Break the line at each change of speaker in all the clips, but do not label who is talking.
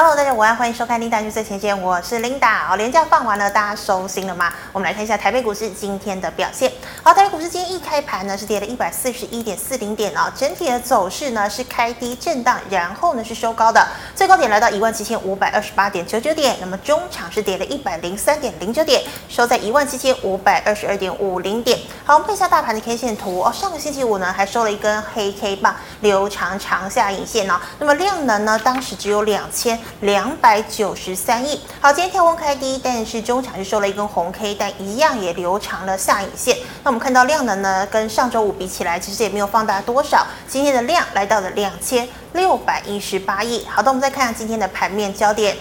Hello，大家午安，欢迎收看《琳达最前线》，我是琳达。好，连假放完了，大家收心了吗？我们来看一下台北股市今天的表现。好，台北股市今天一开盘呢是跌了一百四十一点四零点啊，整体的走势呢是开低震荡，然后呢是收高的，最高点来到一万七千五百二十八点九九点，那么中场是跌了一百零三点零九点，收在一万七千五百二十二点五零点。好，我们看一下大盘的 K 线图哦，上个星期五呢还收了一根黑 K 棒，留长长下影线哦，那么量能呢当时只有两千。两百九十三亿。好，今天跳空开低，但是中场是收了一根红 K，但一样也留长了下影线。那我们看到量能呢，跟上周五比起来，其实也没有放大多少。今天的量来到了两千六百一十八亿。好的，我们再看下今天的盘面焦点。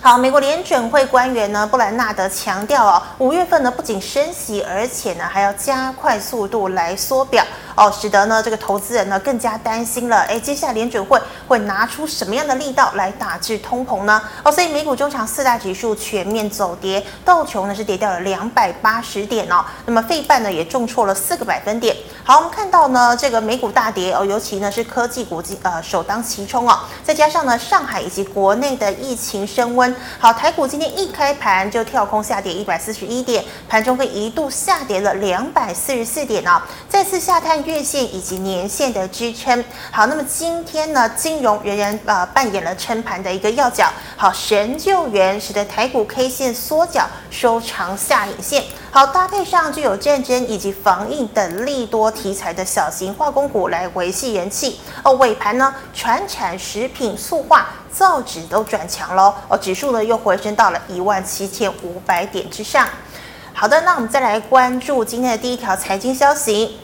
好，美国联准会官员呢，布兰纳德强调哦，五月份呢不仅升息，而且呢还要加快速度来缩表。哦，使得呢这个投资人呢更加担心了。哎，接下来联准会会拿出什么样的力道来打制通膨呢？哦，所以美股中场四大指数全面走跌，道琼呢是跌掉了两百八十点哦，那么费半呢也重挫了四个百分点。好，我们看到呢这个美股大跌哦，尤其呢是科技股呃首当其冲哦，再加上呢上海以及国内的疫情升温。好，台股今天一开盘就跳空下跌一百四十一点，盘中会一度下跌了两百四十四点哦，再次下探。月线以及年线的支撑，好，那么今天呢，金融仍然呃扮演了撑盘的一个要角，好，神救援使得台股 K 线缩脚收长下影线，好，搭配上具有战争以及防疫等利多题材的小型化工股来维系人气，哦，尾盘呢，船产、食品、塑化、造纸都转强喽，哦，指数呢又回升到了一万七千五百点之上。好的，那我们再来关注今天的第一条财经消息。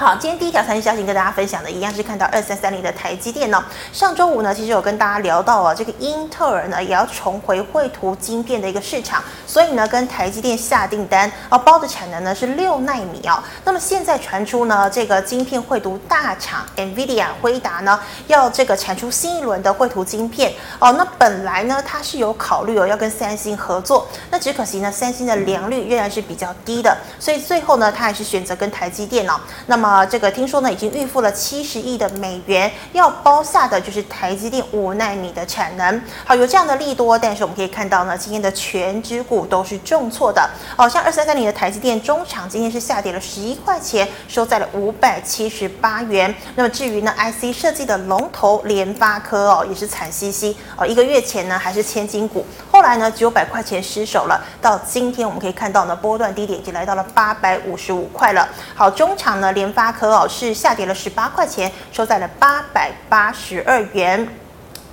好，今天第一条财经消息跟大家分享的一样是看到二三三零的台积电哦。上周五呢，其实有跟大家聊到啊，这个英特尔呢也要重回绘图晶片的一个市场，所以呢跟台积电下订单啊，包的产能呢是六纳米哦。那么现在传出呢，这个晶片绘图大厂 NVIDIA 辉达呢要这个产出新一轮的绘图晶片哦。那本来呢它是有考虑哦要跟三星合作，那只可惜呢三星的良率仍然是比较低的，所以最后呢他还是选择跟台积电哦。那么啊，这个听说呢，已经预付了七十亿的美元，要包下的就是台积电五奈米的产能。好，有这样的利多，但是我们可以看到呢，今天的权值股都是重挫的。好像二三三零的台积电中场今天是下跌了十一块钱，收在了五百七十八元。那么至于呢，IC 设计的龙头联发科哦，也是惨兮兮哦，一个月前呢还是千金股，后来呢九百块钱失守了，到今天我们可以看到呢，波段低点已经来到了八百五十五块了。好，中场呢联发科哦是下跌了十八块钱，收在了八百八十二元。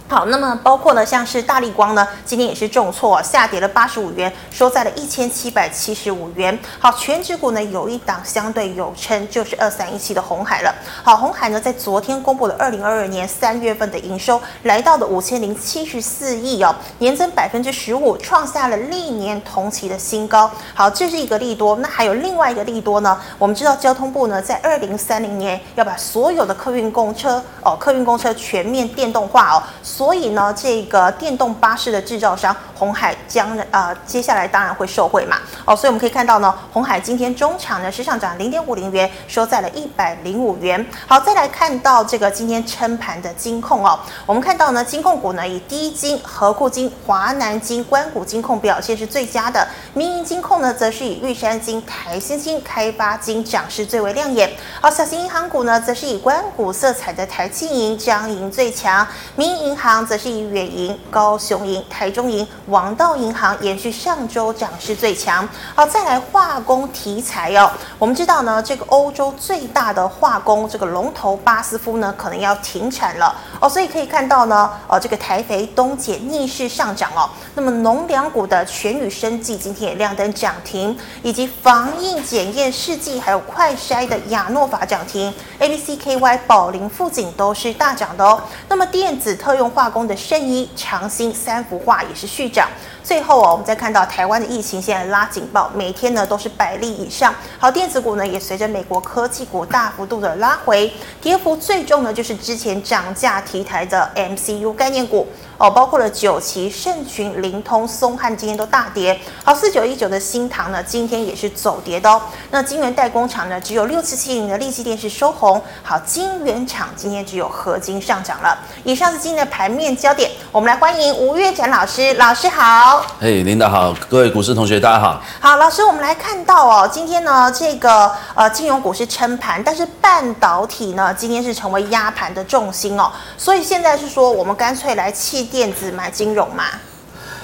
好，那么包括呢，像是大立光呢，今天也是重挫，下跌了八十五元，收在了一千七百七十五元。好，全指股呢有一档相对有撑，就是二三一七的红海了。好，红海呢在昨天公布了二零二二年三月份的营收，来到了五千零七十四亿哦，年增百分之十五，创下了历年同期的新高。好，这是一个利多。那还有另外一个利多呢？我们知道交通部呢在二零三零年要把所有的客运公车哦，客运公车全面电动化哦。所以呢，这个电动巴士的制造商红海将呃接下来当然会受惠嘛哦，所以我们可以看到呢，红海今天中场呢是上涨零点五零元，收在了一百零五元。好，再来看到这个今天撑盘的金控哦，我们看到呢，金控股呢以第一金、合库金、华南金、关谷金控表现是最佳的，民营金控呢则是以玉山金、台新金、开发金涨势最为亮眼。好，小型银行股呢则是以关谷色彩的台企银、彰银最强，民营银行。行则是以远银、高雄银、台中银、王道银行延续上周涨势最强。好，再来化工题材哦。我们知道呢，这个欧洲最大的化工这个龙头巴斯夫呢，可能要停产了哦。所以可以看到呢，呃，这个台肥、东碱逆势上涨哦。那么农粮股的全宇生技今天也亮灯涨停，以及防疫检验试剂还有快筛的亚诺法涨停，A B C K Y 宝林富锦都是大涨的哦。那么电子特用化工的圣衣、长兴、三幅画也是续涨。最后哦，我们再看到台湾的疫情现在拉警报，每天呢都是百例以上。好，电子股呢也随着美国科技股大幅度的拉回，跌幅最重的就是之前涨价题材的 MCU 概念股哦，包括了九旗、盛群、灵通、松汉今天都大跌。好，四九一九的新唐呢今天也是走跌的哦。那晶圆代工厂呢只有六七七零的力积电是收红。好，晶圆厂今天只有合金上涨了。以上是今天的盘。面焦点，我们来欢迎吴月展老师。老师好，
嘿，领导好，各位股市同学大家好。
好，老师，我们来看到哦，今天呢，这个呃金融股是撑盘，但是半导体呢，今天是成为压盘的重心哦。所以现在是说，我们干脆来弃电子买金融嘛？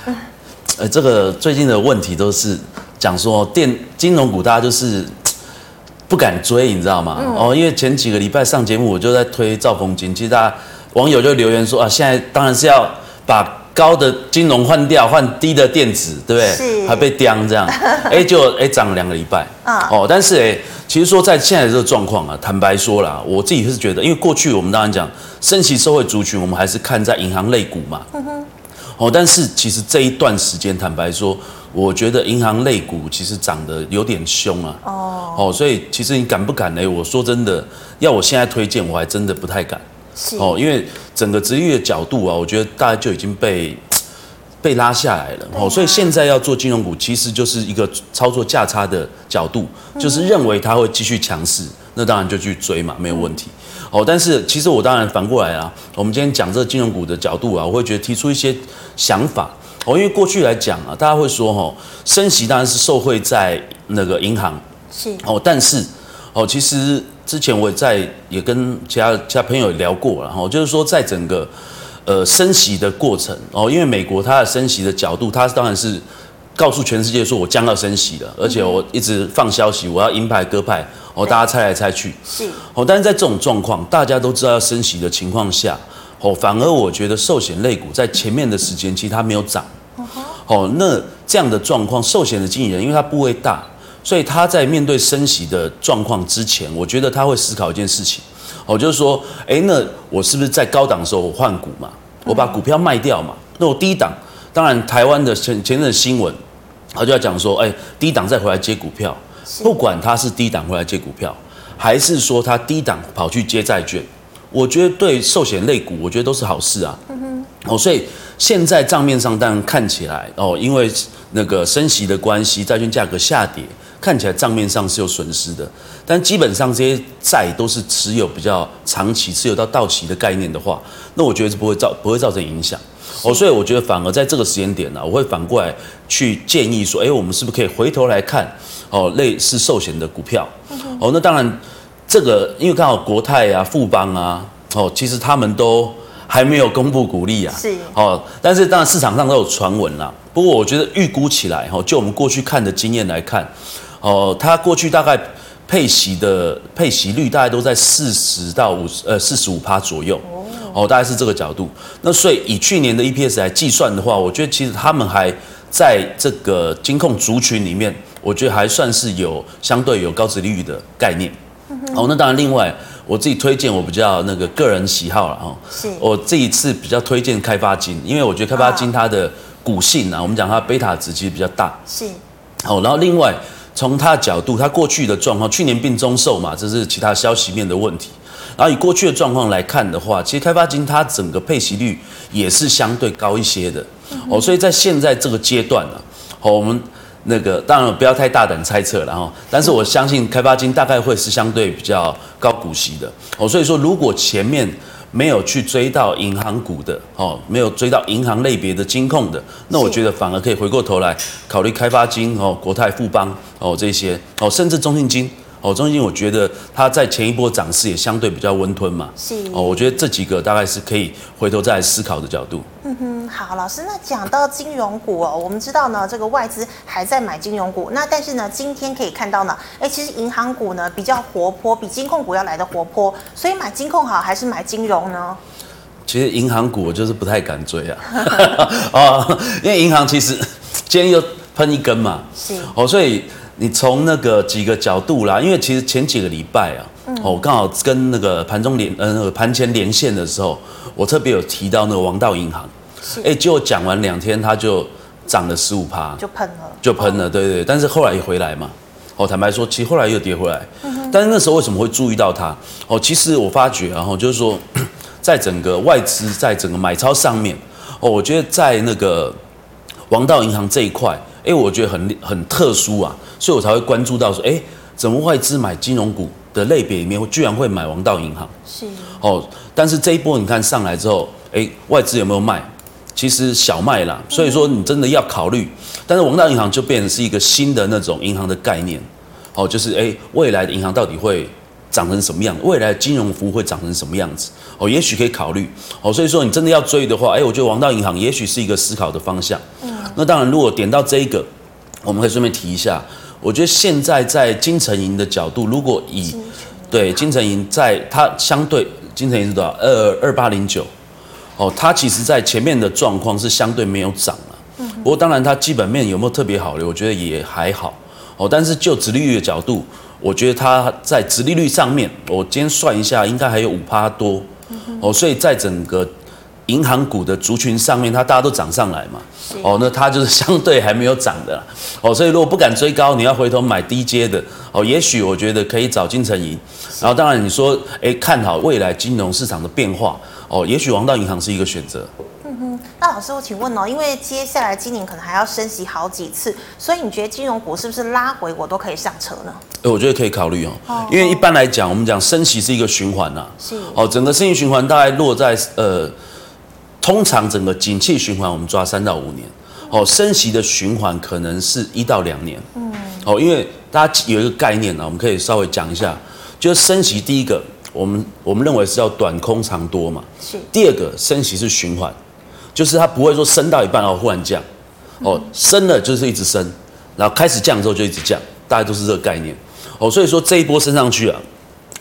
嗯，呃，这个最近的问题都是讲说电金融股，大家就是。不敢追，你知道吗？嗯、哦，因为前几个礼拜上节目，我就在推兆丰金。其实大家网友就留言说啊，现在当然是要把高的金融换掉，换低的电子，对不对？是。还被刁这样，哎，就哎涨了两个礼拜。啊、哦。但是哎，其实说在现在这个状况啊，坦白说啦，我自己是觉得，因为过去我们当然讲升息社会族群，我们还是看在银行类股嘛。嗯哼。哦，但是其实这一段时间，坦白说。我觉得银行类股其实涨得有点凶啊，哦，哦，所以其实你敢不敢呢？我说真的，要我现在推荐，我还真的不太敢，是。哦，因为整个殖利率的角度啊，我觉得大家就已经被被拉下来了，哦，所以现在要做金融股，其实就是一个操作价差的角度，就是认为它会继续强势，那当然就去追嘛，没有问题，哦，但是其实我当然反过来啊，我们今天讲这个金融股的角度啊，我会觉得提出一些想法。哦，因为过去来讲啊，大家会说哦，升息当然是受惠在那个银行，是。哦，但是哦，其实之前我也在也跟其他其他朋友聊过了哈，就是说在整个呃升息的过程哦，因为美国它的升息的角度，它当然是告诉全世界说我将要升息了，而且我一直放消息，我要鹰派鸽派哦，大家猜来猜去是哦，但是在这种状况，大家都知道要升息的情况下。哦，反而我觉得寿险类股在前面的时间其实它没有涨。哦，那这样的状况，寿险的经纪人因为它部位大，所以他在面对升息的状况之前，我觉得他会思考一件事情。哦，就是说，哎，那我是不是在高档的时候我换股嘛？我把股票卖掉嘛？那我低档，当然台湾的前前阵新闻，他就要讲说，哎，低档再回来接股票，不管他是低档回来接股票，还是说他低档跑去接债券。我觉得对寿险类股，我觉得都是好事啊。嗯。哦，所以现在账面上当然看起来哦，因为那个升息的关系，债券价格下跌，看起来账面上是有损失的。但基本上这些债都是持有比较长期、持有到到期的概念的话，那我觉得是不会造不会造成影响。哦，所以我觉得反而在这个时间点呢、啊，我会反过来去建议说，哎，我们是不是可以回头来看哦，类似寿险的股票？哦，那当然。这个因为刚好国泰啊、富邦啊，哦，其实他们都还没有公布股利啊，是哦，但是当然市场上都有传闻啦。不过我觉得预估起来，哈，就我们过去看的经验来看，哦，它过去大概配息的配息率大概都在四十到五十呃四十五趴左右，哦，大概是这个角度。那所以以去年的 EPS 来计算的话，我觉得其实他们还在这个金控族群里面，我觉得还算是有相对有高值利率的概念。哦，那当然，另外我自己推荐我比较那个个人喜好了哈。是。我这一次比较推荐开发金，因为我觉得开发金它的股性啊，我们讲它贝塔值其实比较大。是。好，然后另外从他的角度，他过去的状况，去年病中受嘛，这是其他消息面的问题。然后以过去的状况来看的话，其实开发金它整个配息率也是相对高一些的。哦，所以在现在这个阶段呢，好，我们。那个当然不要太大胆猜测了哈，但是我相信开发金大概会是相对比较高股息的哦，所以说如果前面没有去追到银行股的哦，没有追到银行类别的金控的，那我觉得反而可以回过头来考虑开发金哦、国泰富邦哦这些哦，甚至中信金。哦，中信金我觉得它在前一波涨势也相对比较温吞嘛。是。哦，我觉得这几个大概是可以回头再来思考的角度。
嗯哼，好，老师，那讲到金融股哦，我们知道呢，这个外资还在买金融股，那但是呢，今天可以看到呢，哎，其实银行股呢比较活泼，比金控股要来的活泼，所以买金控好还是买金融呢？
其实银行股我就是不太敢追啊，哦，因为银行其实 今天又喷一根嘛。是。哦，所以。你从那个几个角度啦，因为其实前几个礼拜啊，我刚好跟那个盘中连呃那个盘前连线的时候，我特别有提到那个王道银行，哎，结果讲完两天，它就涨了十五趴，就喷了，就喷了，对对。但是后来也回来嘛，哦，坦白说，其实后来又跌回来。但是那时候为什么会注意到它？哦，其实我发觉，然后就是说，在整个外资在整个买超上面，哦，我觉得在那个王道银行这一块。哎，我觉得很很特殊啊，所以我才会关注到说，哎，怎么外资买金融股的类别里面，居然会买王道银行？是哦，但是这一波你看上来之后，哎，外资有没有卖？其实小卖啦，所以说你真的要考虑。但是王道银行就变成是一个新的那种银行的概念，哦，就是哎，未来的银行到底会长成什么样？未来的金融服务会长成什么样子？哦，也许可以考虑。哦，所以说你真的要追的话，哎，我觉得王道银行也许是一个思考的方向。嗯，那当然，如果点到这一个，我们可以顺便提一下。我觉得现在在金城银的角度，如果以对金城银在它相对金城银是多少？二二八零九。哦，它其实在前面的状况是相对没有涨了。嗯。不过当然它基本面有没有特别好的，我觉得也还好。哦，但是就殖利率的角度，我觉得它在殖利率上面，我今天算一下，应该还有五趴多。哦，所以在整个银行股的族群上面，它大家都涨上来嘛。哦，那它就是相对还没有涨的。哦，所以如果不敢追高，你要回头买低阶的。哦，也许我觉得可以找金城银。然后当然你说，哎，看好未来金融市场的变化。哦，也许王道银行是一个选择。
嗯哼，那老师我请问哦，因为接下来今年可能还要升息好几次，所以你觉得金融股是不是拉回我都可以上车呢？
哎，我觉得可以考虑哦，哦，因为一般来讲，我们讲升息是一个循环呐、啊。是。哦，整个升息循环大概落在呃，通常整个景气循环我们抓三到五年。哦，升息的循环可能是一到两年。嗯。哦，因为大家有一个概念呢、啊，我们可以稍微讲一下，就是升息第一个。我们我们认为是要短空长多嘛。是。第二个升息是循环，就是它不会说升到一半然后忽然降，哦，升了就是一直升，然后开始降之后就一直降，大家都是这个概念。哦，所以说这一波升上去啊，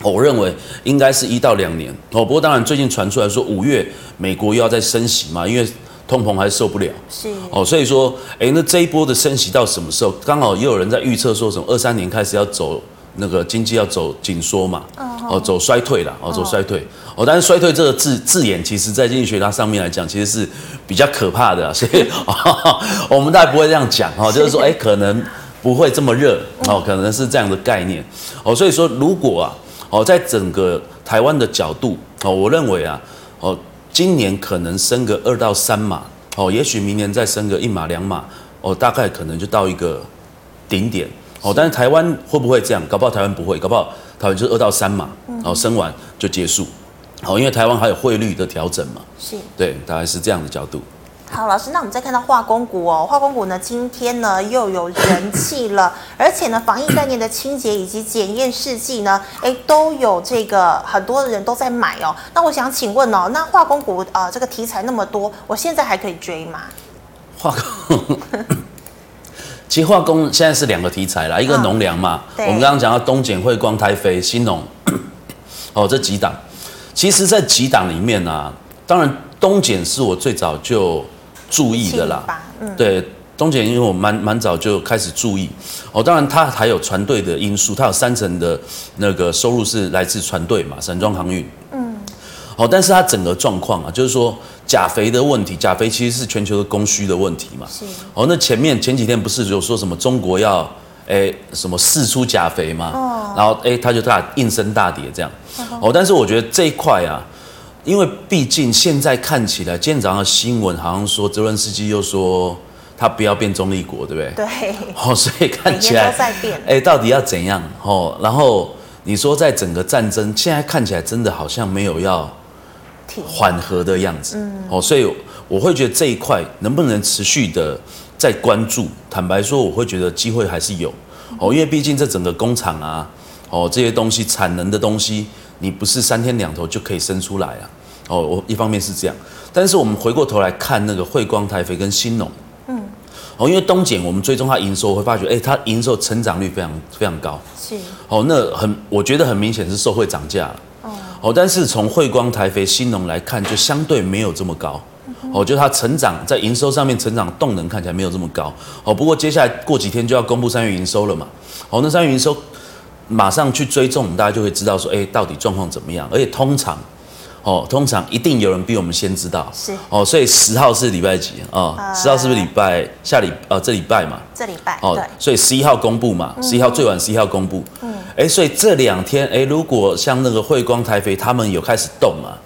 我认为应该是一到两年。哦，不过当然最近传出来说五月美国又要再升息嘛，因为通膨还是受不了。是。哦，所以说，哎，那这一波的升息到什么时候？刚好也有人在预测说什么二三年开始要走。那个经济要走紧缩嘛，哦，走衰退了，哦，走衰退，哦，但是衰退这个字字眼，其实在经济学它上面来讲，其实是比较可怕的，所以 我们大概不会这样讲，哦，就是说，哎，可能不会这么热，哦，可能是这样的概念，哦，所以说，如果啊，哦，在整个台湾的角度，哦，我认为啊，哦，今年可能升个二到三码，哦，也许明年再升个一码两码，哦，大概可能就到一个顶点。哦，但是台湾会不会这样？搞不好台湾不会，搞不好台湾就是二到三码，然后升完就结束。好，因为台湾还有汇率的调整嘛。是。对，大概是这样的角度。
好，老师，那我们再看到化工股哦，化工股呢今天呢又有人气了，而且呢防疫概念的清洁以及检验试剂呢，哎都有这个很多的人都在买哦。那我想请问哦，那化工股啊、呃、这个题材那么多，我现在还可以追吗？
化工。其实化工现在是两个题材啦，一个农粮嘛，哦、我们刚刚讲到东碱、汇光、台肥、新农，哦，这几档，其实，在几档里面呢、啊，当然东碱是我最早就注意的啦，嗯、对，东姐因为我蛮蛮早就开始注意，哦，当然它还有船队的因素，它有三成的那个收入是来自船队嘛，散装航运，嗯，哦，但是它整个状况啊，就是说。钾肥的问题，钾肥其实是全球的供需的问题嘛。是。哦，那前面前几天不是有说什么中国要，哎，什么释出钾肥嘛？哦。然后哎，它就大应声大跌这样。哦。但是我觉得这一块啊，因为毕竟现在看起来，今天早上的新闻好像说泽伦斯基又说他不要变中立国，对不对？对。哦，所以看起来哎，到底要怎样？哦，然后你说在整个战争，现在看起来真的好像没有要。缓和的样子，嗯哦，所以我会觉得这一块能不能持续的在关注？坦白说，我会觉得机会还是有，哦，因为毕竟这整个工厂啊，哦，这些东西产能的东西，你不是三天两头就可以生出来啊，哦，我一方面是这样，但是我们回过头来看那个汇光、台肥跟新农，嗯，哦，因为东碱我们追踪它营收，我会发觉，哎，它营收成长率非常非常高，是，哦，那很，我觉得很明显是受惠涨价了。哦，但是从汇光、台肥、新农来看，就相对没有这么高。哦，就它成长在营收上面成长动能看起来没有这么高。哦，不过接下来过几天就要公布三月营收了嘛。哦，那三月营收马上去追踪，大家就会知道说，哎，到底状况怎么样？而且通常，哦，通常一定有人比我们先知道。是。哦，所以十号是礼拜几啊？十号是不是礼拜下礼呃这礼拜嘛？这礼拜。哦，所以十一号公布嘛，十一号最晚十一号公布。嗯。哎，所以这两天，哎，如果像那个汇光、台肥他们有开始动啊，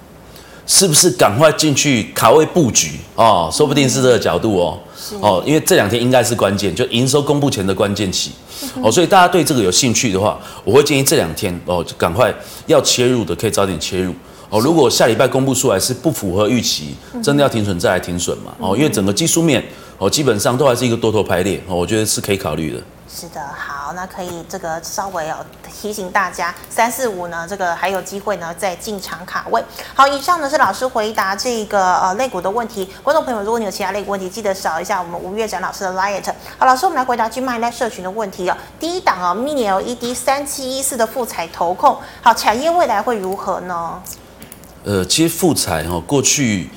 是不是赶快进去卡位布局哦？说不定是这个角度哦。哦，因为这两天应该是关键，就营收公布前的关键期。哦，所以大家对这个有兴趣的话，我会建议这两天哦，就赶快要切入的可以早点切入。哦，如果下礼拜公布出来是不符合预期，真的要停损再来停损嘛，哦，因为整个技术面哦基本上都还是一个多头排列，哦，我觉得是可以考虑的。
是的，好，好那可以这个稍微哦提醒大家，三四五呢，这个还有机会呢再进场卡位。好，以上呢是老师回答这个呃类股的问题。观众朋友，如果你有其他类股问题，记得扫一下我们吴月展老师的 Light。好，老师，我们来回答 GMoney Live 社群的问题哦。第一档哦，Mini LED 三七一四的富采投控，好，产业未来会如何呢？
呃，其实富采哦，过去。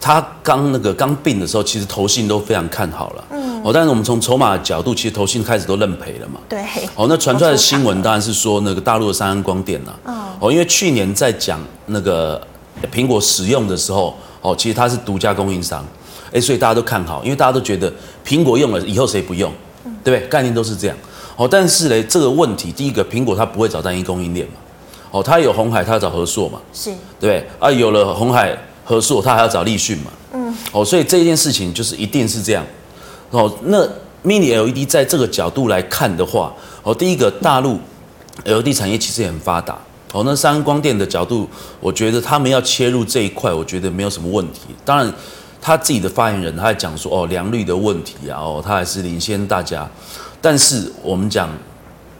他刚那个刚病的时候，其实投信都非常看好了。嗯。哦，但是我们从筹码的角度，其实投信开始都认赔了嘛。
对。
哦，那传出来的新闻当然是说那个大陆的三安光电呐。嗯。哦，因为去年在讲那个苹果使用的时候，哦，其实它是独家供应商，哎，所以大家都看好，因为大家都觉得苹果用了以后谁不用？嗯。对不对？概念都是这样。哦，但是呢，这个问题，第一个，苹果它不会找单一供应链嘛。哦，它有红海，它要找合硕嘛。
是。
对。啊，有了红海。和硕，他还要找立讯嘛？嗯，哦，所以这件事情就是一定是这样。哦，那 Mini LED 在这个角度来看的话，哦，第一个大陆 LED 产业其实也很发达。哦，那三安光电的角度，我觉得他们要切入这一块，我觉得没有什么问题。当然，他自己的发言人他还讲说，哦，良率的问题啊，哦，他还是领先大家。但是我们讲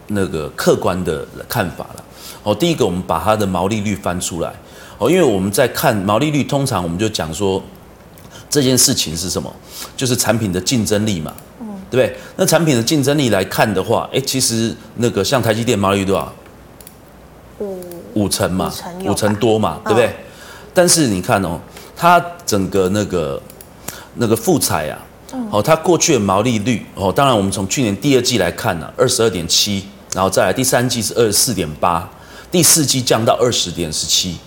那个客观的看法了。哦，第一个我们把它的毛利率翻出来。哦，因为我们在看毛利率，通常我们就讲说这件事情是什么，就是产品的竞争力嘛，嗯，对不对？那产品的竞争力来看的话，哎，其实那个像台积电毛利率多少？五五成嘛，五成，多嘛，对不对？但是你看哦，它整个那个那个富采啊，哦，它过去的毛利率哦，当然我们从去年第二季来看呢，二十二点七，然后再来第三季是二十四点八，第四季降到二十点十七。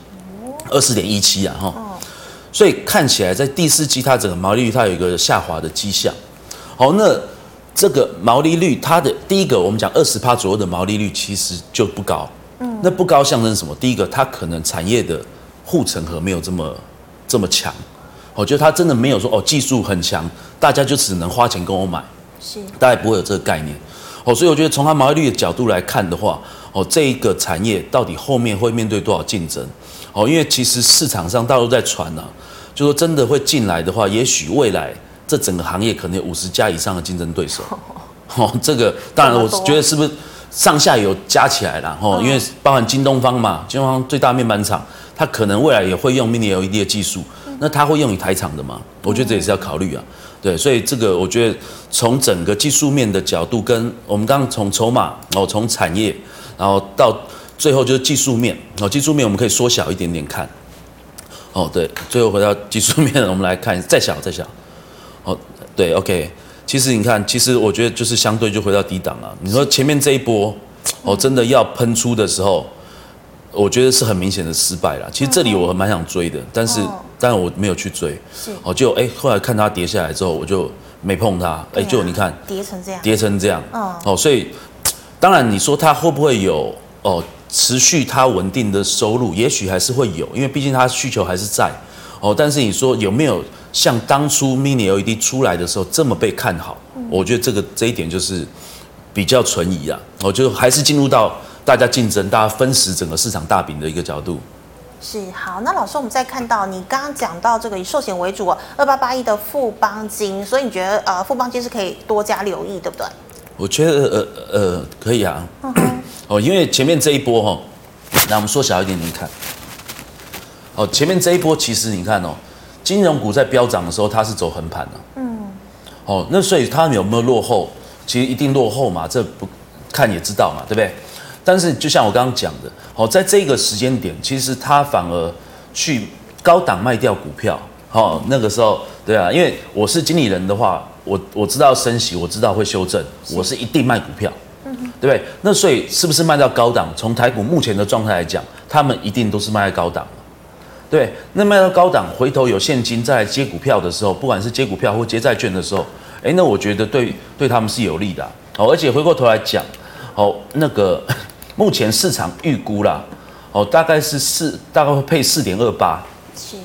二四点一七啊，哈，所以看起来在第四季它整个毛利率它有一个下滑的迹象。好，那这个毛利率它的第一个，我们讲二十趴左右的毛利率其实就不高。嗯，那不高象征什么？第一个，它可能产业的护城河没有这么这么强。我觉得它真的没有说哦，技术很强，大家就只能花钱跟我买，是，大概不会有这个概念。哦，所以我觉得从它毛利率的角度来看的话，哦，这一个产业到底后面会面对多少竞争？哦，因为其实市场上大陆在传呢、啊，就说真的会进来的话，也许未来这整个行业可能有五十家以上的竞争对手。哦，这个当然我觉得是不是上下游加起来了？哦，因为包含京东方嘛，京东方最大面板厂，它可能未来也会用 Mini LED 的技术，那它会用于台厂的嘛？我觉得这也是要考虑啊。对，所以这个我觉得从整个技术面的角度，跟我们刚刚从筹码，然后从产业，然后到。最后就是技术面哦，技术面我们可以缩小一点点看。哦，对，最后回到技术面，我们来看再小再小。哦，对，OK。其实你看，其实我觉得就是相对就回到低档了。你说前面这一波哦，真的要喷出的时候，我觉得是很明显的失败了。其实这里我蛮想追的，但是但我没有去追。是。哦，就哎，后来看它跌下来之后，我就没碰它。哎，就你看
跌成这样，
跌成这样。嗯。哦，所以当然你说它会不会有哦？持续它稳定的收入，也许还是会有，因为毕竟它需求还是在哦。但是你说有没有像当初 Mini LED 出来的时候这么被看好？嗯、我觉得这个这一点就是比较存疑啊。我就还是进入到大家竞争、大家分食整个市场大饼的一个角度。
是好，那老师，我们再看到你刚刚讲到这个以寿险为主二八八一的富邦金，所以你觉得呃富邦金是可以多加留意，对不对？
我觉得呃呃可以啊。嗯哦，因为前面这一波哈，那我们缩小一点，你看，哦，前面这一波其实你看哦，金融股在飙涨的时候，它是走横盘的，嗯，哦，那所以它有没有落后？其实一定落后嘛，这不看也知道嘛，对不对？但是就像我刚刚讲的，哦，在这个时间点，其实它反而去高档卖掉股票，哦，那个时候，对啊，因为我是经理人的话，我我知道升息，我知道会修正，我是一定卖股票。对不对？那所以是不是卖到高档？从台股目前的状态来讲，他们一定都是卖在高档。对，那卖到高档，回头有现金再来接股票的时候，不管是接股票或接债券的时候，哎，那我觉得对对他们是有利的。哦，而且回过头来讲，哦，那个 目前市场预估啦，哦，大概是四，大概会配四点二八。是。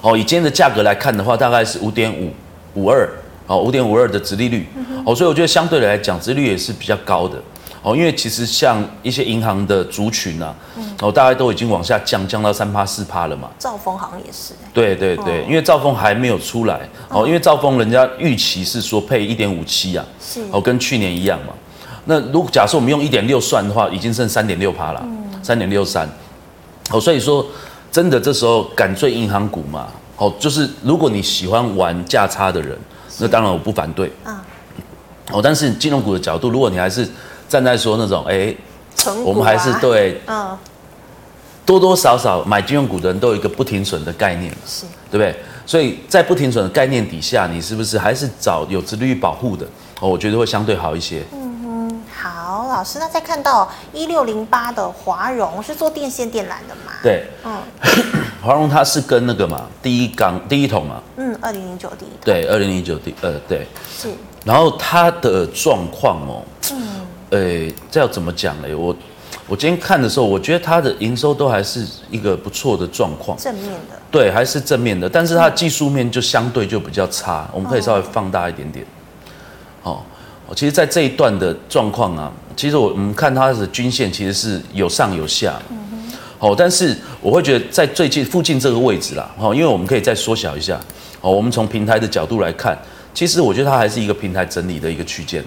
哦，以今天的价格来看的话，大概是五点五五二，哦，五点五二的殖利率。哦，所以我觉得相对来讲，殖利率也是比较高的。哦，因为其实像一些银行的族群啊，哦，大概都已经往下降，降到三趴四趴了嘛。
兆丰好像也是。
对对对，因为兆丰还没有出来哦，因为兆丰人家预期是说配一点五七啊，是哦，跟去年一样嘛。那如果假设我们用一点六算的话，已经剩三点六趴了，三点六三。哦，所以说真的这时候敢追银行股嘛？哦，就是如果你喜欢玩价差的人，那当然我不反对。嗯。哦，但是金融股的角度，如果你还是站在说那种，哎、欸，啊、我们还是对，嗯，多多少少买金融股的人都有一个不停损的概念，是，对不对？所以在不停损的概念底下，你是不是还是找有殖利率保护的？哦，我觉得会相对好一些。
嗯哼，好，老师，那再看到一六零八的华荣是做电线电缆的嘛？
对，嗯，华荣它是跟那个嘛，第一缸第一桶嘛，
嗯，二零零九第一桶，
对，二零零九第，呃，对，是。然后它的状况哦，嗯，诶，这要怎么讲嘞？我我今天看的时候，我觉得它的营收都还是一个不错的状况，
正面的，
对，还是正面的。但是它的技术面就相对就比较差，我们可以稍微放大一点点。哦，其实，在这一段的状况啊，其实我我们看它的均线其实是有上有下，嗯哼，哦，但是我会觉得在最近附近这个位置啦，哦，因为我们可以再缩小一下，哦，我们从平台的角度来看。其实我觉得它还是一个平台整理的一个区间，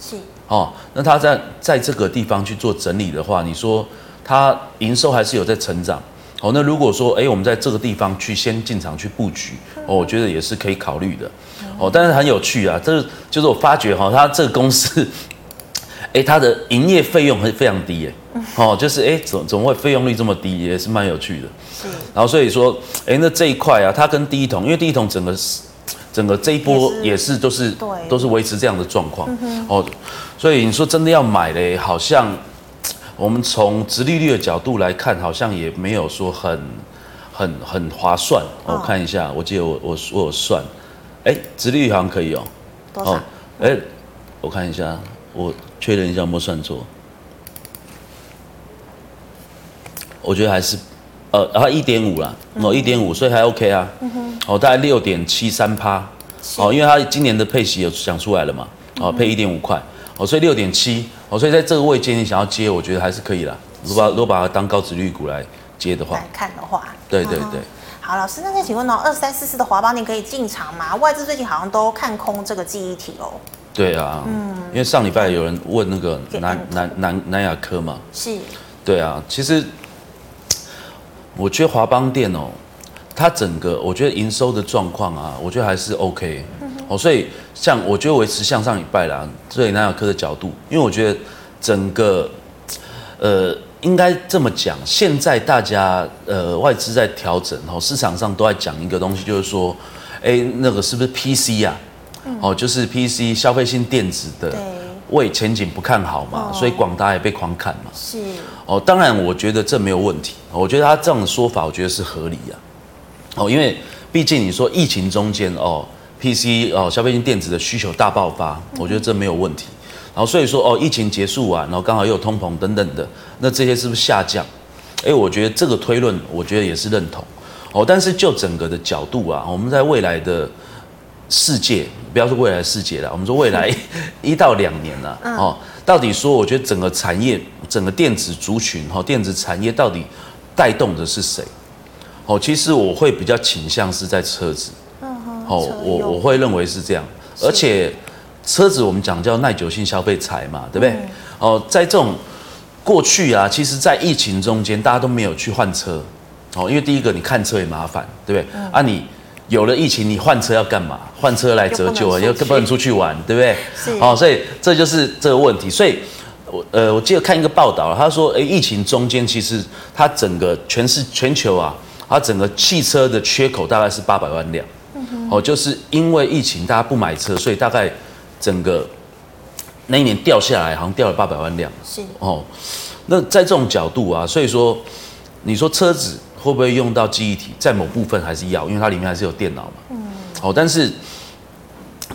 是哦。那它在在这个地方去做整理的话，你说它营收还是有在成长哦。那如果说哎，我们在这个地方去先进场去布局哦，我觉得也是可以考虑的哦。但是很有趣啊，这就是我发觉哈，它这个公司哎，它的营业费用还非常低耶哦，就是哎，怎怎么会费用率这么低，也是蛮有趣的。是，然后所以说哎，那这一块啊，它跟第一桶，因为第一桶整个是。整个这一波也是都是都是维持这样的状况哦，所以你说真的要买嘞，好像我们从直利率的角度来看，好像也没有说很很很划算。我看一下，我记得我我我有算，哎，直利率好像可以哦。哦，哎，我看一下，我确认一下有没有算错。我觉得还是呃，然后一点五啦，哦一点五，所以还 OK 啊。哦，大概六点七三趴，哦，因为它今年的配息有讲出来了嘛，哦，配一点五块，哦，所以六点七，哦，所以在这个位阶你想要接，我觉得还是可以啦。如果把如果把它当高值率股来接的话，
来看的话，
对对对。
好，老师，那再请问哦，二三四四的华邦你可以进场吗？外资最近好像都看空这个记忆体哦。
对啊，嗯，因为上礼拜有人问那个南南南南亚科嘛，是，对啊，其实我觉得华邦电哦。它整个我觉得营收的状况啊，我觉得还是 OK 哦，所以像我觉得维持向上礼拜啦，所以南亚科的角度，因为我觉得整个呃应该这么讲，现在大家呃外资在调整哦，市场上都在讲一个东西，就是说，哎，那个是不是 PC 啊？哦，就是 PC 消费性电子的为前景不看好嘛，所以广达也被狂砍嘛。是哦，当然我觉得这没有问题，我觉得他这样的说法，我觉得是合理啊。哦，因为毕竟你说疫情中间哦，PC 哦，消费性电子的需求大爆发，我觉得这没有问题。然后所以说哦，疫情结束完，然后刚好又有通膨等等的，那这些是不是下降？哎，我觉得这个推论，我觉得也是认同。哦，但是就整个的角度啊，我们在未来的世界，不要说未来的世界了，我们说未来 一到两年了，哦，到底说我觉得整个产业，整个电子族群哈，电子产业到底带动的是谁？哦，其实我会比较倾向是在车子，嗯哼，哦，我我会认为是这样，而且车子我们讲叫耐久性消费财嘛，对不对？哦，在这种过去啊，其实，在疫情中间，大家都没有去换车，哦，因为第一个你看车也麻烦，对不对？啊，你有了疫情，你换车要干嘛？换车来折旧啊，又不能出去玩，对不对？好，哦，所以这就是这个问题。所以，我呃，我记得看一个报道，他说，哎，疫情中间其实它整个全是全球啊。它整个汽车的缺口大概是八百万辆，哦，就是因为疫情大家不买车，所以大概整个那一年掉下来，好像掉了八百万辆。是哦，那在这种角度啊，所以说你说车子会不会用到记忆体，在某部分还是要，因为它里面还是有电脑嘛。嗯。哦，但是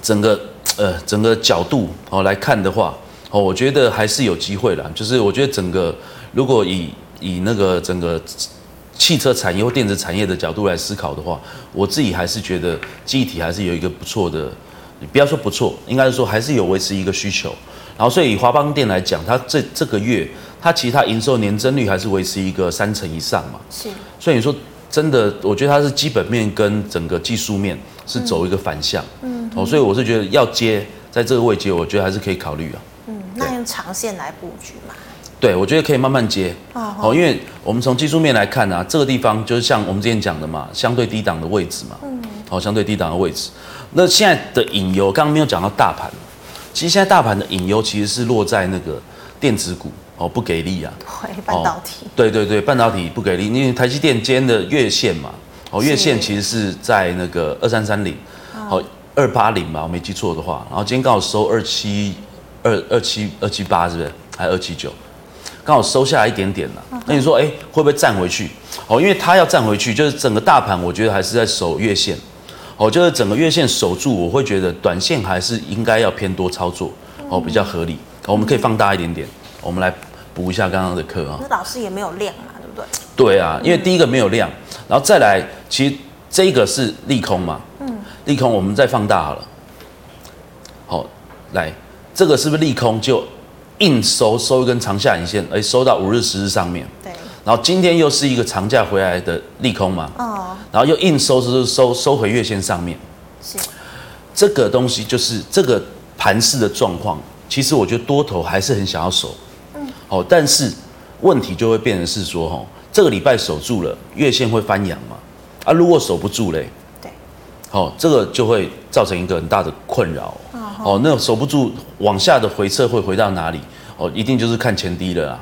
整个呃整个角度哦来看的话，哦，我觉得还是有机会啦。就是我觉得整个如果以以那个整个。汽车产业或电子产业的角度来思考的话，我自己还是觉得记忆体还是有一个不错的，你不要说不错，应该是说还是有维持一个需求。然后所以以华邦电来讲，它这这个月它其实它营收年增率还是维持一个三成以上嘛。
是。
所以你说真的，我觉得它是基本面跟整个技术面是走一个反向。嗯。哦，所以我是觉得要接在这个位接，我觉得还是可以考虑啊。
嗯，那用长线来布局嘛？
对，我觉得可以慢慢接。哦，哦，因为我们从技术面来看啊，这个地方就是像我们之前讲的嘛，相对低档的位置嘛。嗯。好，相对低档的位置。那现在的隐忧，刚刚没有讲到大盘。其实现在大盘的隐忧其实是落在那个电子股哦，不给力啊。
对，半导体。
对对对，半导体不给力，因为台积电今天的月线嘛，哦，月线其实是在那个二三三零，好二八零吧，我没记错的话。然后今天刚好收二七二二七二七八，是不是？还是二七九？刚好收下来一点点了。那你说，哎，会不会站回去？哦，因为它要站回去，就是整个大盘，我觉得还是在守月线。哦，就是整个月线守住，我会觉得短线还是应该要偏多操作，哦，比较合理。我们可以放大一点点，我们来补一下刚刚的课啊。
那老师也没有量嘛，对不对？
对啊，因为第一个没有量，然后再来，其实这个是利空嘛。嗯。利空，我们再放大好了。好，来，这个是不是利空？就硬收收一根长下影线，哎，收到五日、十日上面。对。然后今天又是一个长假回来的利空嘛，哦，然后又硬收收收收回月线上面，是，这个东西就是这个盘势的状况。其实我觉得多头还是很想要守，嗯，哦，但是问题就会变成是说，哈，这个礼拜守住了，月线会翻阳嘛？啊，如果守不住嘞，对，哦，这个就会造成一个很大的困扰，哦，那守不住往下的回撤会回到哪里？哦，一定就是看前低了啦。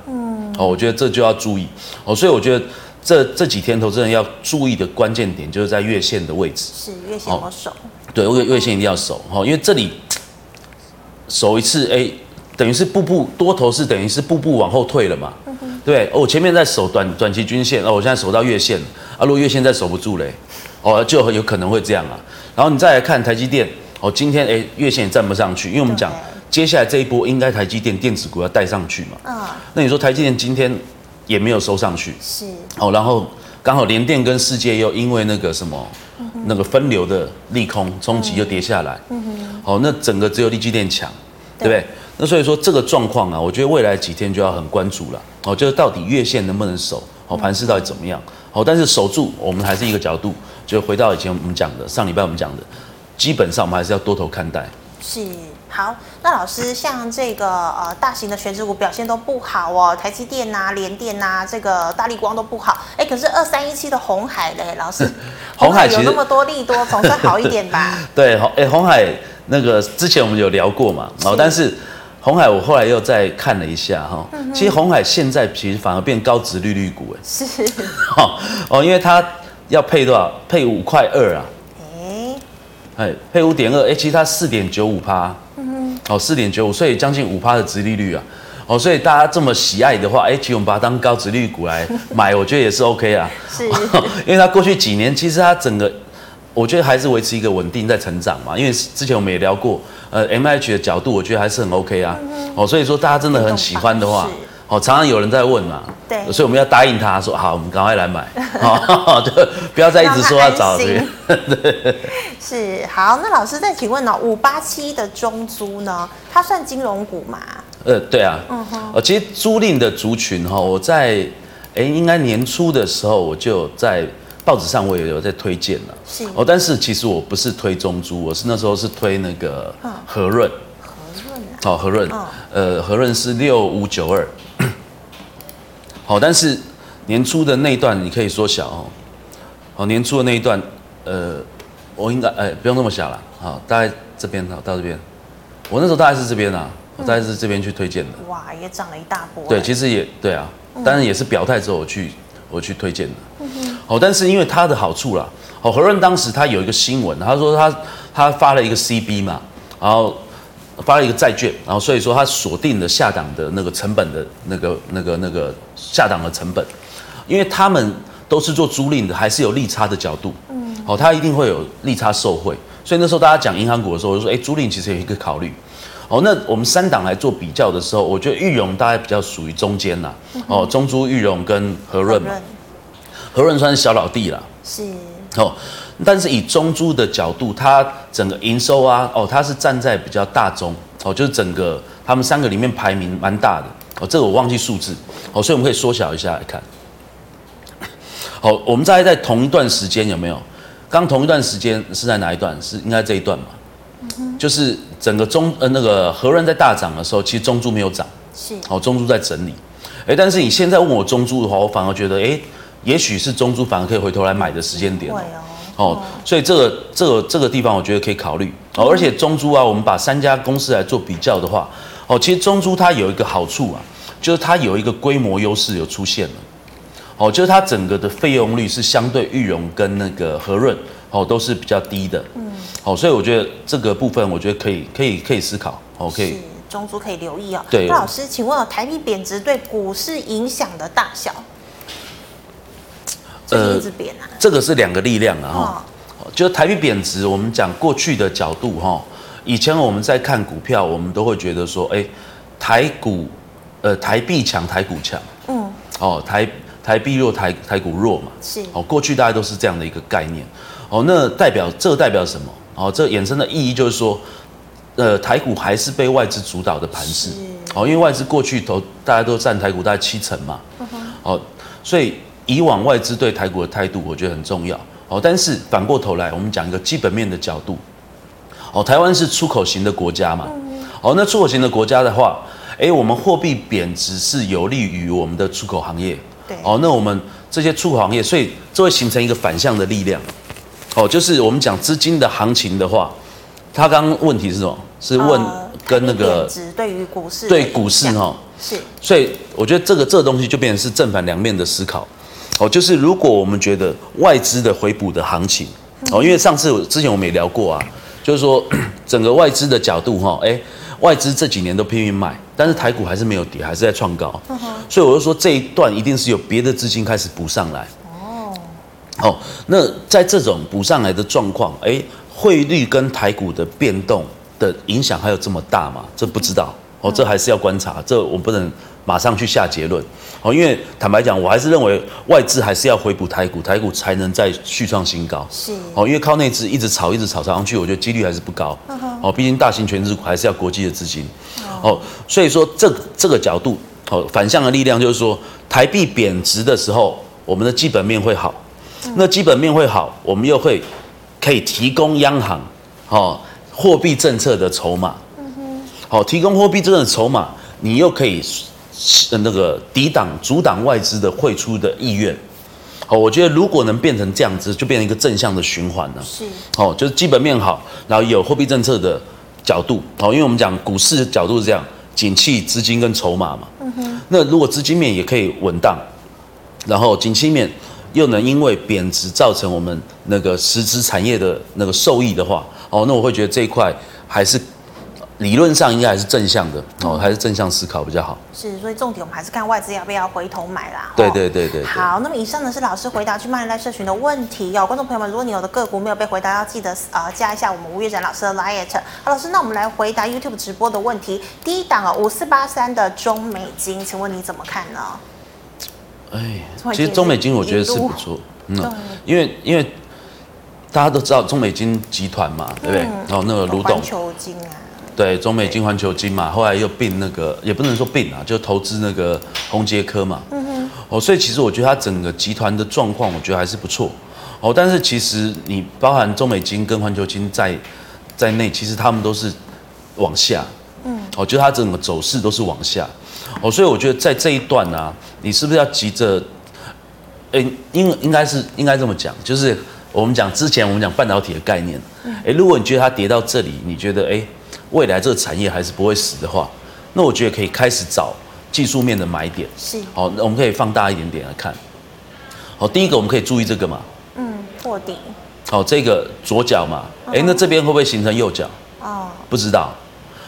哦，我觉得这就要注意哦，所以我觉得这这几天投资人要注意的关键点就是在月线的位置，是月线要守，对，月月线一定要守哈，因为这里守一次，哎，等于是步步多头是等于是步步往后退了嘛，对，哦，前面在守短短期均线，哦，我现在守到月线，啊，如果月线再守不住嘞，哦，就有可能会这样啊，然后你再来看台积电，哦，今天哎月线也站不上去，因为我们讲。接下来这一波应该台积电电子股要带上去嘛？嗯，那你说台积电今天也没有收上去，是。哦，然后刚好联电跟世界又因为那个什么，那个分流的利空冲击又跌下来，嗯哼，哦，那整个只有力积电强，对不对？那所以说这个状况啊，我觉得未来几天就要很关注了，哦，就是到底月线能不能守，哦，盘势到底怎么样？哦，但是守住，我们还是一个角度，就回到以前我们讲的，上礼拜我们讲的，基本上我们还是要多头看待，
是。好，那老师像这个呃大型的全职股表现都不好哦，台积电呐、联电呐，这个大力光都不好。哎，可是二三一七的红海嘞，老师，红海有那么多利多，总算好一点吧？
对，鸿哎红海那个之前我们有聊过嘛，哦，但是鸿海我后来又再看了一下哈，其实红海现在其实反而变高值利率股哎，是，哦哦，因为它要配多少？配五块二啊，哎，哎配五点二，哎，其实它四点九五趴。哦，四点九五，所以将近五趴的值利率啊，哦，所以大家这么喜爱的话，哎，其实我们把它当高值利率股来买，我觉得也是 OK 啊。是，因为它过去几年其实它整个，我觉得还是维持一个稳定在成长嘛。因为之前我们也聊过，呃，MH 的角度，我觉得还是很 OK 啊。哦，所以说大家真的很喜欢的话。哦，常常有人在问嘛，对，所以我们要答应他说好，我们赶快来买，好 就不要再一直说要找这个。对，
是好。那老师再请问呢，五八七的中租呢，它算金融股吗？
呃，对啊，嗯哼，呃，其实租赁的族群哈，我在哎，应该年初的时候我就在报纸上我也有在推荐了，是哦，但是其实我不是推中珠，我是那时候是推那个和润，和润啊，好，和润，呃，和润是六五九二。好，但是年初的那一段你可以缩小哦。好，年初的那一段，呃，我应该哎不用那么小了。好，大概这边好到这边，我那时候大概是这边啊，我大概是这边去推荐的。
哇，也涨了一大波。
对，其实也对啊，当然也是表态之后我去我去推荐的。好，但是因为它的好处啦，好，何润当时他有一个新闻，他说他他发了一个 CB 嘛，然后。发了一个债券，然后所以说他锁定了下档的那个成本的那个那个那个下档的成本，因为他们都是做租赁的，还是有利差的角度，嗯，好，他一定会有利差受贿，所以那时候大家讲银行股的时候，我就说，哎，租赁其实有一个考虑，哦，那我们三档来做比较的时候，我觉得裕融大概比较属于中间啦，哦，中珠裕融跟和润嘛，和润算是小老弟了，是，哦。但是以中珠的角度，它整个营收啊，哦，它是站在比较大中哦，就是整个他们三个里面排名蛮大的哦，这个我忘记数字哦，所以我们可以缩小一下来看。好，我们再在同一段时间有没有？刚同一段时间是在哪一段？是应该这一段嘛？嗯、就是整个中呃那个和润在大涨的时候，其实中珠没有涨，是哦，中珠在整理。哎，但是你现在问我中珠的话，我反而觉得哎，也许是中珠反而可以回头来买的时间点。哦，哦，所以这个这个这个地方我觉得可以考虑哦。而且中珠啊，我们把三家公司来做比较的话，哦，其实中珠它有一个好处啊，就是它有一个规模优势有出现了。哦，就是它整个的费用率是相对裕隆跟那个和润哦都是比较低的，嗯，好，所以我觉得这个部分我觉得可以可以可以思考，哦，可以
中租可以留意哦。
对，
那老师，请问台币贬值对股市影响的大小？呃，一直贬啊，
这个是两个力量啊，哈、哦，就是台币贬值，我们讲过去的角度哈，以前我们在看股票，我们都会觉得说，哎，台股，呃，台币强，台股强，嗯，哦，台。台币弱，台台股弱嘛，是哦，过去大家都是这样的一个概念，哦，那代表这代表什么？哦，这衍生的意义就是说，呃，台股还是被外资主导的盘势，哦，因为外资过去投大家都占台股大概七成嘛，哦，所以以往外资对台股的态度，我觉得很重要，哦，但是反过头来，我们讲一个基本面的角度，哦，台湾是出口型的国家嘛，哦，那出口型的国家的话，诶，我们货币贬值是有利于我们的出口行业。哦，那我们这些出口行业，所以这会形成一个反向的力量。哦，就是我们讲资金的行情的话，他刚刚问题是什么？是问跟那个
对于股市
对股市哈是。所以我觉得这个这个东西就变成是正反两面的思考。哦，就是如果我们觉得外资的回补的行情，哦，因为上次之前我们也聊过啊，就是说 整个外资的角度哈，哎。外资这几年都拼命卖，但是台股还是没有跌，还是在创高。所以我就说这一段一定是有别的资金开始补上来。哦，那在这种补上来的状况，哎，汇率跟台股的变动的影响还有这么大吗？这不知道。哦，这还是要观察，这我不能马上去下结论。哦，因为坦白讲，我还是认为外资还是要回补台股，台股才能再续创新高。是。哦，因为靠内资一直炒，一直炒，炒上去，我觉得几率还是不高。哦，毕竟大型权值股还是要国际的资金。哦，所以说这这个角度，哦，反向的力量就是说，台币贬值的时候，我们的基本面会好。那基本面会好，我们又会可以提供央行，哦，货币政策的筹码。好，提供货币这个筹码，你又可以那个抵挡、阻挡外资的汇出的意愿。好，我觉得如果能变成这样子，就变成一个正向的循环了。是，好，就是基本面好，然后有货币政策的角度。好，因为我们讲股市的角度是这样，景气、资金跟筹码嘛。嗯哼。那如果资金面也可以稳当，然后景气面又能因为贬值造成我们那个实质产业的那个受益的话，哦，那我会觉得这一块还是。理论上应该还是正向的哦，还是正向思考比较好。
是，所以重点我们还是看外资要不要回头买啦。
对对对对，对。
好，那么以上呢是老师回答去 Money Live 社群的问题哦，观众朋友们，如果你有的个股没有被回答，要记得呃加一下我们吴月展老师的 liet。好，老师，那我们来回答 YouTube 直播的问题。第一档啊，五四八三的中美金，请问你怎么看呢？
哎，其实中美金我觉得是不错，嗯，因为因为大家都知道中美金集团嘛，对不对？然后那个卢董。对，中美金、环球金嘛，后来又并那个，也不能说并啊，就投资那个红杰科嘛。嗯哼。哦，所以其实我觉得它整个集团的状况，我觉得还是不错。哦，但是其实你包含中美金跟环球金在在内，其实他们都是往下。嗯。哦，就它整个走势都是往下。哦，所以我觉得在这一段呢、啊，你是不是要急着？哎，应应该是应该这么讲，就是我们讲之前我们讲半导体的概念。哎，如果你觉得它跌到这里，你觉得哎？未来这个产业还是不会死的话，那我觉得可以开始找技术面的买点。是，好，那我们可以放大一点点来看。好，第一个我们可以注意这个嘛。
嗯，破底。
好，这个左脚嘛，哎、嗯，那这边会不会形成右脚？哦，不知道。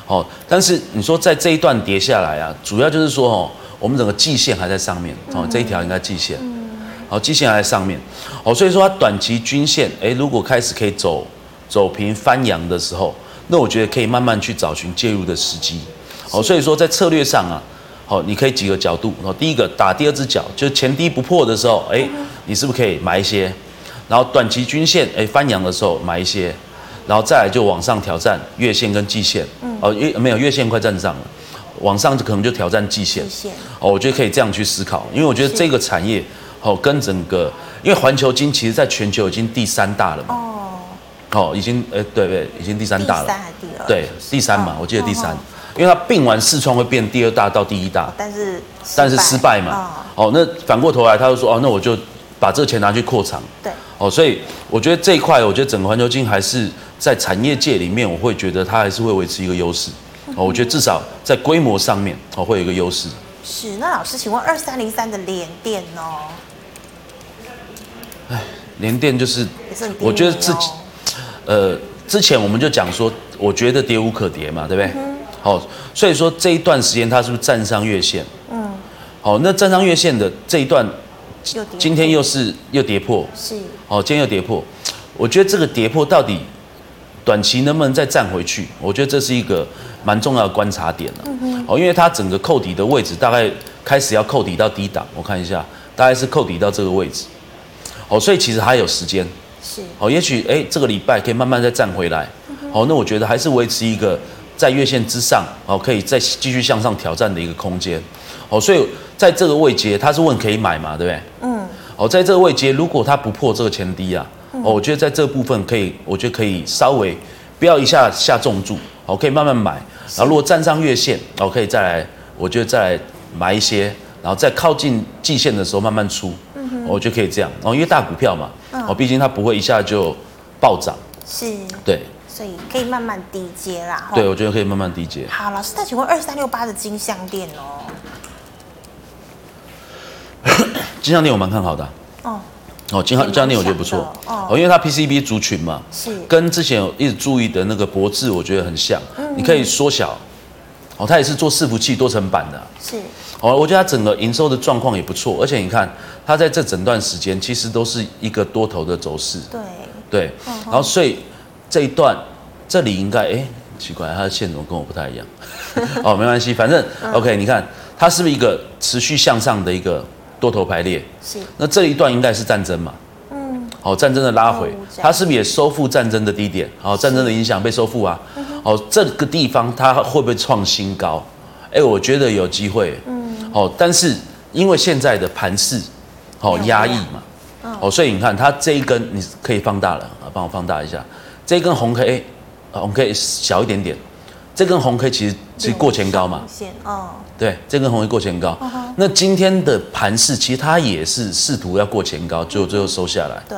好，但是你说在这一段跌下来啊，主要就是说哦，我们整个季线还在上面。哦，这一条应该季线。嗯。好，季线还在上面。哦，所以说它短期均线，哎，如果开始可以走走平翻阳的时候。那我觉得可以慢慢去找寻介入的时机，哦，所以说在策略上啊，好，你可以几个角度，然后第一个打第二只脚，就是前低不破的时候，哎，你是不是可以买一些？然后短期均线哎翻阳的时候买一些，然后再来就往上挑战月线跟季线，嗯，哦月没有月线快站上了，往上就可能就挑战季
线，
哦，我觉得可以这样去思考，因为我觉得这个产业，哦，跟整个，因为环球金其实在全球已经第三大了嘛，哦，哦，已经，呃，对对，已经第三大了，
第三还是第二？
对，第三嘛，我记得第三，因为它并完四创会变第二大到第一大，
但是
但是失败。嘛，哦，那反过头来他就说，哦，那我就把这个钱拿去扩厂，
对，
哦，所以我觉得这一块，我觉得整个环球金还是在产业界里面，我会觉得它还是会维持一个优势，哦，我觉得至少在规模上面，哦，会有一个优势。
是，那老师，请问二三零三的联电哦？
哎，联电就是，我觉得自己，呃，之前我们就讲说，我觉得跌无可跌嘛，对不对？好、嗯，所以说这一段时间它是不是站上月线？嗯，好，那站上月线的这一段，今天又是又跌破，
是，
好，今天又跌破，我觉得这个跌破到底短期能不能再站回去？我觉得这是一个蛮重要的观察点了。哦，因为它整个扣底的位置大概开始要扣底到低档，我看一下，大概是扣底到这个位置。哦，所以其实还有时间，
是
哦，也许哎，这个礼拜可以慢慢再站回来，哦，那我觉得还是维持一个在月线之上，哦，可以再继续向上挑战的一个空间，哦，所以在这个位阶，他是问可以买嘛，对不对？嗯，哦，在这个位阶，如果它不破这个前低啊，哦，我觉得在这部分可以，我觉得可以稍微不要一下下重注，哦，可以慢慢买，然后如果站上月线，哦，可以再来，我觉得再来买一些，然后在靠近季线的时候慢慢出。我觉得可以这样哦，因为大股票嘛，哦，毕竟它不会一下就暴涨，
是，
对，
所以可以慢慢低接啦。
对，我觉得可以慢慢低接。
好，老师，那请问二三六八的金项店哦？
金项店我蛮看好的。哦，哦，金像金像电我觉得不错哦，因为它 PCB 族群嘛，是跟之前有一直注意的那个博智，我觉得很像。你可以缩小，哦，它也是做伺服器多层板的，是。哦，我觉得它整个营收的状况也不错，而且你看它在这整段时间其实都是一个多头的走势。对对，然后所以这一段这里应该哎奇怪，它的线怎么跟我不太一样？哦，没关系，反正 OK，你看它是不是一个持续向上的一个多头排列？是。那这一段应该是战争嘛？嗯。好，战争的拉回，它是不是也收复战争的低点？好，战争的影响被收复啊。哦，这个地方它会不会创新高？哎，我觉得有机会。嗯。哦，但是因为现在的盘势，哦压抑嘛，哦，所以你看它这一根你可以放大了啊，帮我放大一下，这一根红 K，红 K 小一点点，这根红 K 其实是过前高嘛，哦，对，这根红 K 过前高，那今天的盘势其实它也是试图要过前高，最后最后收下来，对，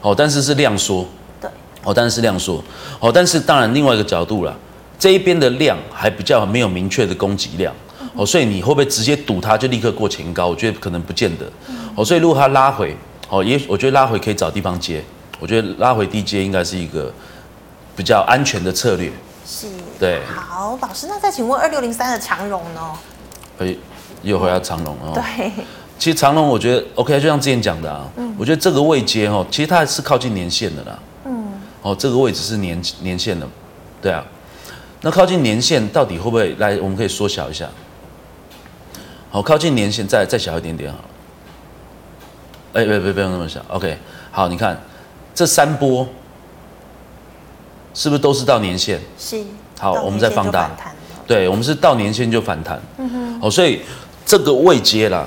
哦，但是是量缩，对，哦，但是是量缩，哦，但是当然另外一个角度啦，这一边的量还比较没有明确的供给量。哦，所以你会不会直接赌它就立刻过前高？我觉得可能不见得。哦，所以如果它拉回，哦，也我觉得拉回可以找地方接。我觉得拉回低接应该是一个比较安全的策略。是。对。
好，老师，那再请问二六零三的长荣呢？
可以，又回到长荣哦。
对。
其实长荣我觉得 OK，就像之前讲的啊，嗯，我觉得这个位阶哦，其实它还是靠近年线的啦。嗯。哦，这个位置是年年线的，对啊。那靠近年线到底会不会来？我们可以缩小一下。好，靠近年线再再小一点点好了。哎，别别不用那么小，OK。好，你看这三波是不是都是到年限？是。好，我们再放大。对，我们是到年限就反弹。嗯哼。好，所以这个未接啦，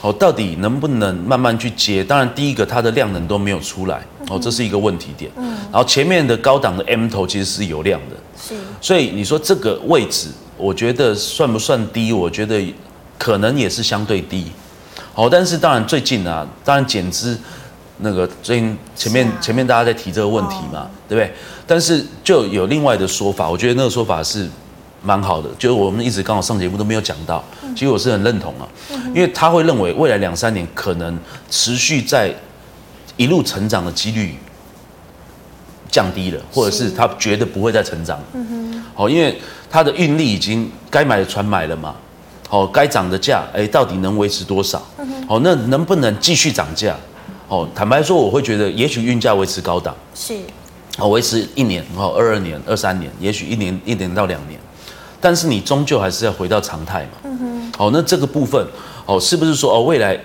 好，到底能不能慢慢去接？当然，第一个它的量能都没有出来，哦，这是一个问题点。嗯。然后前面的高档的 M 头其实是有量的。是。所以你说这个位置，我觉得算不算低？我觉得。可能也是相对低，好，但是当然最近啊，当然减资那个最近前面前面大家在提这个问题嘛，对不对？但是就有另外的说法，我觉得那个说法是蛮好的，就是我们一直刚好上节目都没有讲到，其实我是很认同啊，因为他会认为未来两三年可能持续在一路成长的几率降低了，或者是他觉得不会再成长，嗯哼，好，因为他的运力已经该买的船买了嘛。好，该涨的价，哎，到底能维持多少？哦，那能不能继续涨价？哦，坦白说，我会觉得，也许运价维持高档，是，哦，维持一年，哦，二二年、二三年，也许一年、一年到两年，但是你终究还是要回到常态嘛。嗯哼。哦，那这个部分，哦，是不是说，哦，未来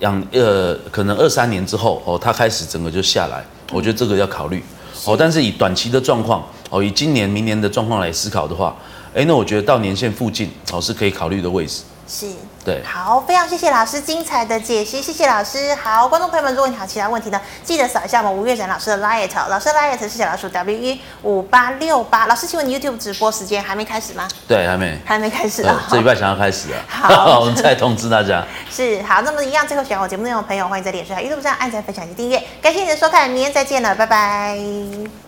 两呃，可能二三年之后，哦，它开始整个就下来，我觉得这个要考虑。哦，但是以短期的状况，哦，以今年、明年的状况来思考的话，哎，那我觉得到年线附近，哦，是可以考虑的位置。
是，
对，
好，非常谢谢老师精彩的解析，谢谢老师。好，观众朋友们，如果你有其他问题呢，记得扫一下我们吴月展老师的 Light，老师的 Light 是小老鼠 W 一五八六八。老师，请问你 YouTube 直播时间还没开始吗？
对，还没，
还没开始啊。
这礼拜想要开始啊。
好，
我们再通知大家。
是，好，那么一样，最后喜欢我节目内容的朋友，欢迎在脸书、YouTube 上按赞、分享及订阅。感谢你的收看，明天再见了，拜拜。